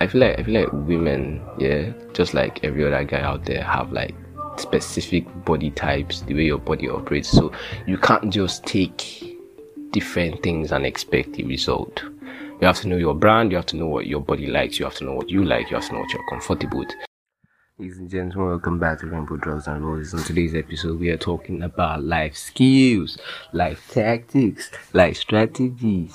I feel like I feel like women, yeah, just like every other guy out there, have like specific body types, the way your body operates. So you can't just take different things and expect a result. You have to know your brand, you have to know what your body likes, you have to know what you like, you have to know what you're comfortable with. Ladies and gentlemen, welcome back to Rainbow Drugs and Roses. On today's episode, we are talking about life skills, life tactics, life strategies,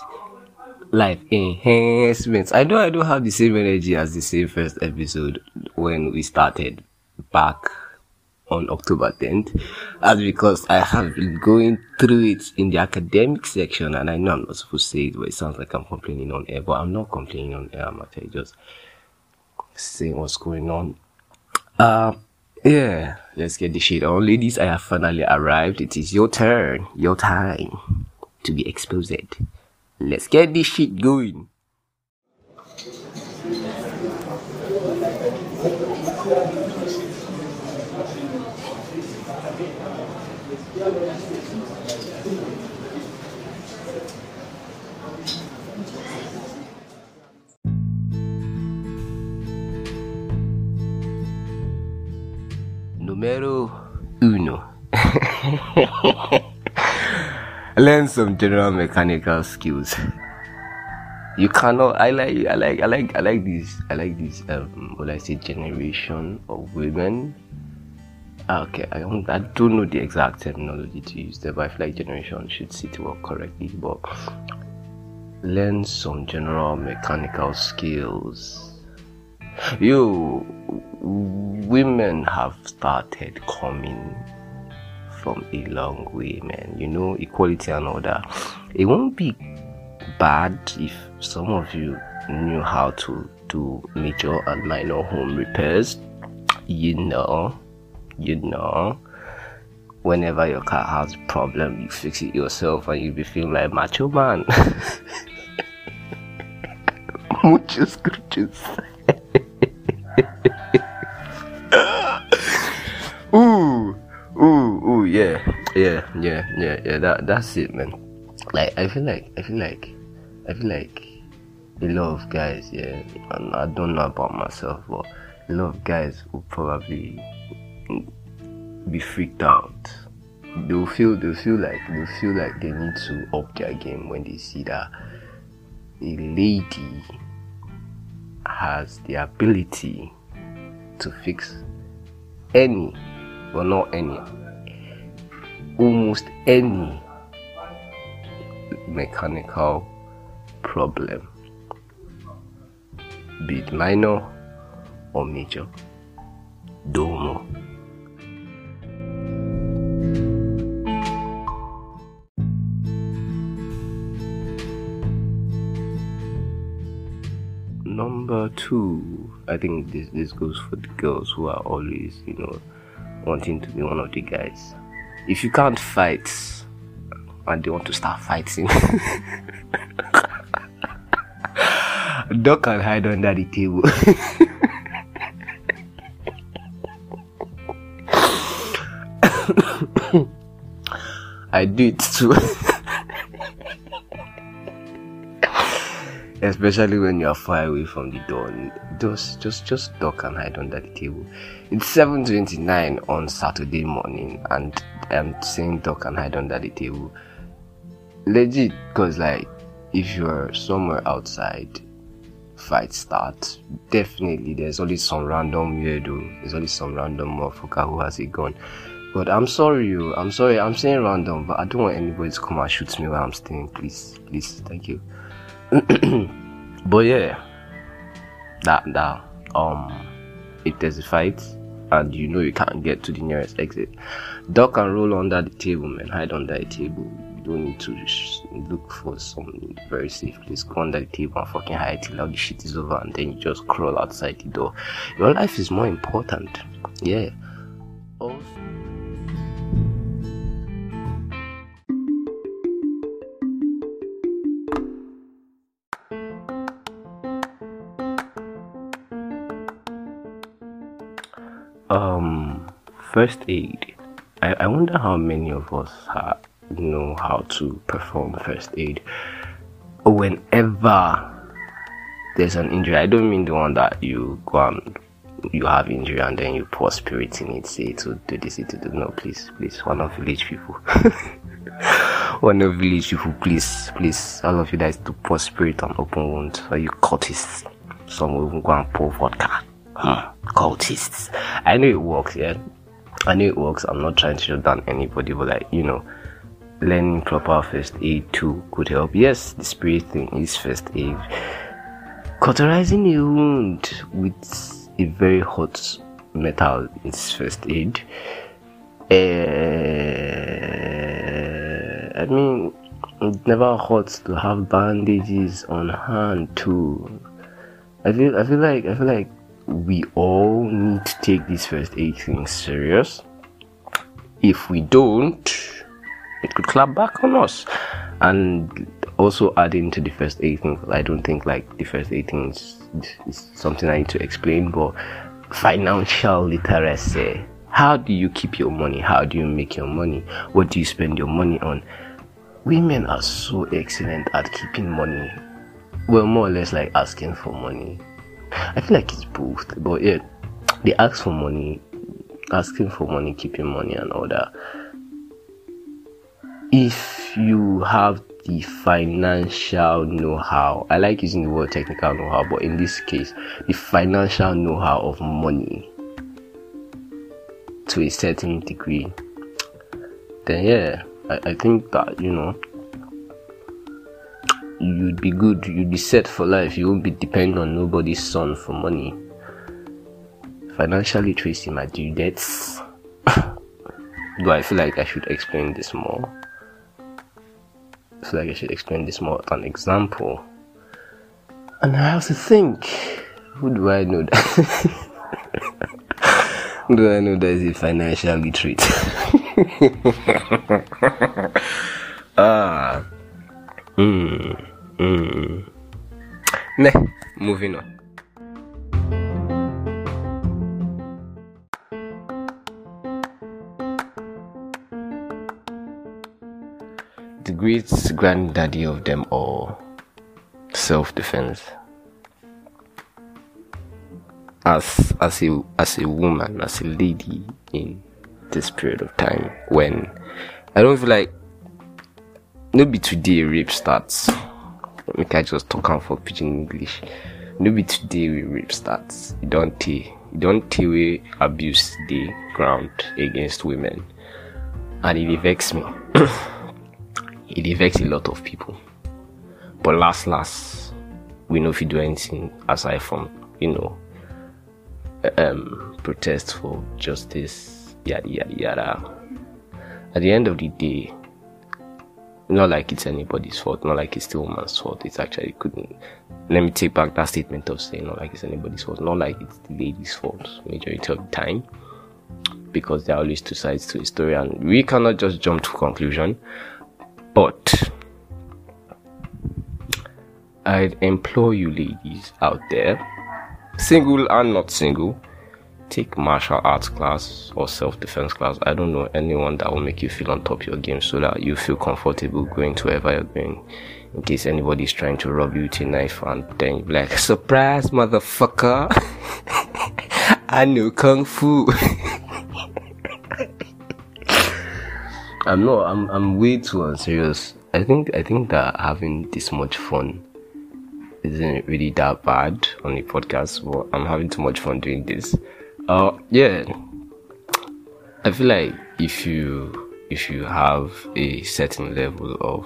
life enhancements. I know I don't have the same energy as the same first episode when we started back on October 10th. That's because I have been going through it in the academic section and I know I'm not supposed to say it, but it sounds like I'm complaining on air, but I'm not complaining on air. I'm actually just saying what's going on. Uh, yeah, let's get the shit on. Ladies, I have finally arrived. It is your turn, your time to be exposed. Let's get this shit going. Numero uno. Learn some general mechanical skills. You cannot. I like. I like. I like. I like this. I like this. Um, what I say, generation of women. Ah, okay, I don't. I don't know the exact terminology to use there, but I feel like generation should sit well correctly. But learn some general mechanical skills. You women have started coming from a long way, man. You know, equality and all that. It won't be bad if some of you knew how to do major and minor home repairs. You know, you know. Whenever your car has a problem, you fix it yourself and you'll be feeling like macho man. Ooh, ooh, ooh, yeah, yeah, yeah, yeah, yeah. That that's it, man. Like I feel like I feel like I feel like a lot of guys, yeah, and I don't know about myself, but a lot of guys will probably be freaked out. They'll feel they'll feel like they'll feel like they need to up their game when they see that a lady has the ability to fix any, well, not any, almost any mechanical problem, be it minor or major. Domo. Number two, I think this this goes for the girls who are always, you know, wanting to be one of the guys. If you can't fight and they want to start fighting, duck and hide under the table. I do it too. especially when you're far away from the door. Just, just, just duck and hide under the table. It's 7:29 on Saturday morning, and I'm saying duck and hide under the table. Legit, cause like if you're somewhere outside, fight starts. Definitely, there's only some random weirdo. There's only some random motherfucker who has a gun. But I'm sorry, you. I'm sorry. I'm saying random, but I don't want anybody to come and shoot me while I'm staying. Please, please, thank you. but yeah, that that um, if there's a fight and you know you can't get to the nearest exit, duck and roll under the table, man. Hide under the table. You don't need to sh- look for some very safe place. Go under the table and fucking hide till all the shit is over, and then you just crawl outside the door. Your life is more important. Yeah. First aid I, I wonder how many of us know how to perform first aid whenever there's an injury, I don't mean the one that you go and you have injury and then you pour spirit in it, say to do this, to do no, please, please, one of village people. one of village people, please, please, all of you guys to pour spirit on open wounds, or you cultists. Some will even go and pour vodka. Hmm, cultists. I know it works, yeah. I know it works. I'm not trying to shut down anybody, but like, you know, learning proper first aid too could help. Yes, the spirit thing is first aid. Cauterizing a wound with a very hot metal is first aid. Uh, I mean, it never hurts to have bandages on hand too. I feel, I feel like, I feel like we all need to take this first aid thing serious. If we don't, it could clap back on us. And also adding to the first aid thing, I don't think like the first aid thing is, is something I need to explain, but financial literacy. How do you keep your money? How do you make your money? What do you spend your money on? Women are so excellent at keeping money. Well, more or less like asking for money. I feel like it's both, but yeah, they ask for money, asking for money, keeping money, and all that. If you have the financial know-how i like using the word technical know-how but in this case the financial know-how of money to a certain degree then yeah I, I think that you know you'd be good you'd be set for life you won't be dependent on nobody's son for money financial literacy my due debts do i feel like i should explain this more I feel like I should explain this more with an example. And I have to think, who do I know that? do I know that is a financial literate? ah. Hmm. Meh. Moving on. The great granddaddy of them all self defense. As as a as a woman, as a lady in this period of time when I don't feel like maybe today rape starts. Make I just talk out for pidgin English. Maybe today we. You don't tell you don't tell we abuse the ground against women. And it vexes me. it affects a lot of people. But last, last, we know if you do anything aside from, you know, um, protest for justice, yada yada yada. At the end of the day, not like it's anybody's fault, not like it's the woman's fault. It's actually couldn't. Let me take back that statement of saying not like it's anybody's fault, not like it's the lady's fault majority of the time, because there are always two sides to a story, and we cannot just jump to conclusion. But I'd implore you ladies out there, single and not single, take martial arts class or self-defense class. I don't know anyone that will make you feel on top of your game so that you feel comfortable going to wherever you're going. In case anybody's trying to rob you with a knife and then you're like, surprise motherfucker. I know kung fu. I'm not. I'm. I'm way too unserious. I think. I think that having this much fun isn't really that bad on the podcast, but I'm having too much fun doing this. Uh, yeah. I feel like if you if you have a certain level of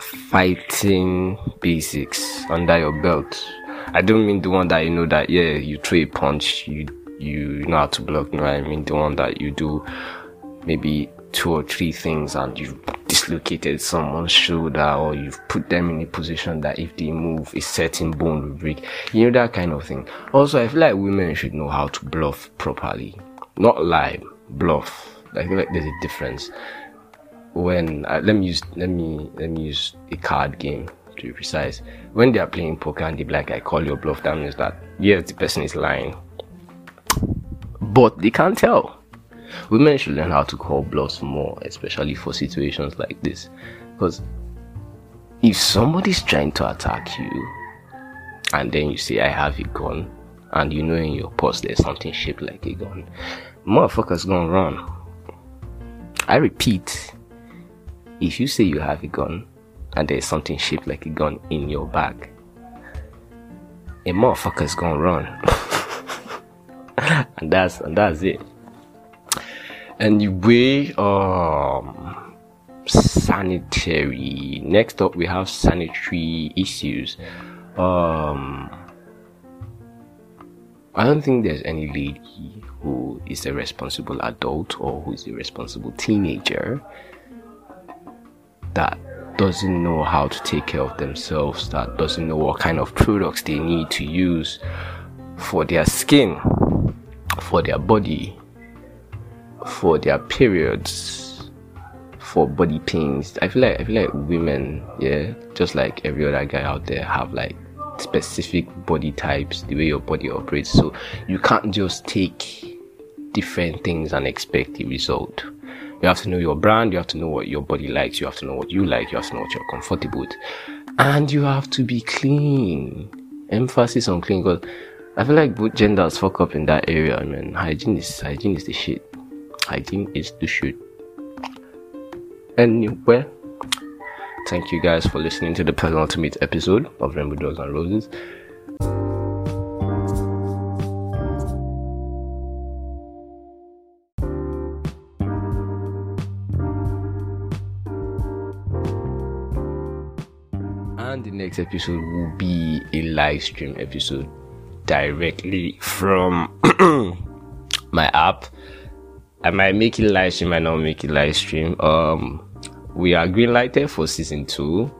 fighting basics under your belt, I don't mean the one that you know that yeah you throw a punch you you know how to block. No, I mean the one that you do maybe two or three things and you've dislocated someone's shoulder or you've put them in a position that if they move a certain bone will break. You know that kind of thing. Also i feel like women should know how to bluff properly. Not lie bluff. I feel like there's a difference. When uh, let me use let me let me use a card game to be precise. When they are playing poker and they like i call your bluff that means that yes the person is lying. But they can't tell women should learn how to call bluffs more, especially for situations like this. Because if somebody's trying to attack you, and then you say I have a gun, and you know in your purse there's something shaped like a gun, motherfuckers gonna run. I repeat, if you say you have a gun and there's something shaped like a gun in your bag, a motherfucker's gonna run. and that's and that's it. Anyway, um sanitary. Next up we have sanitary issues. Um I don't think there's any lady who is a responsible adult or who is a responsible teenager that doesn't know how to take care of themselves, that doesn't know what kind of products they need to use for their skin, for their body, for their periods, for body pains. I feel like I feel like women, yeah, just like every other guy out there, have like specific body types, the way your body operates. So you can't just take different things and expect a result. You have to know your brand, you have to know what your body likes, you have to know what you like, you have to know what you're comfortable with. And you have to be clean. Emphasis on clean because I feel like both genders fuck up in that area, I mean hygiene is hygiene is the shit. Hygiene is the shit. Anyway, thank you guys for listening to the penultimate episode of Rainbow Dogs and Roses. and the next episode will be a live stream episode directly from my app. I might make it live stream, I might not make it live stream. Um, we are green lighted for season two.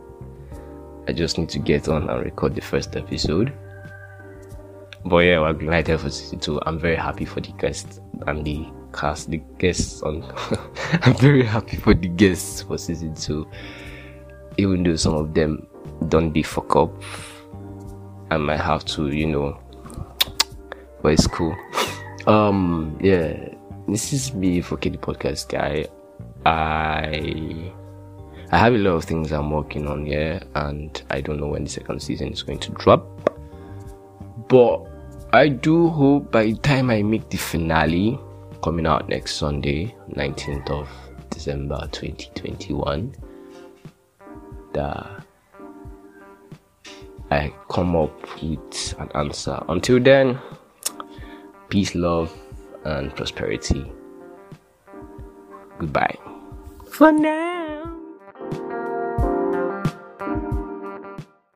I just need to get on and record the first episode. But yeah, we're green lighted for season two. I'm very happy for the guests and the cast, the guests on. I'm very happy for the guests for season two, even though some of them don't be fuck up. I might have to, you know, but it's cool. Um, yeah, this is me for Kitty Podcast guy. I I have a lot of things I'm working on here, and I don't know when the second season is going to drop. But I do hope by the time I make the finale coming out next Sunday, 19th of December 2021, that I come up with an answer. Until then, peace, love, and prosperity. Goodbye. For now.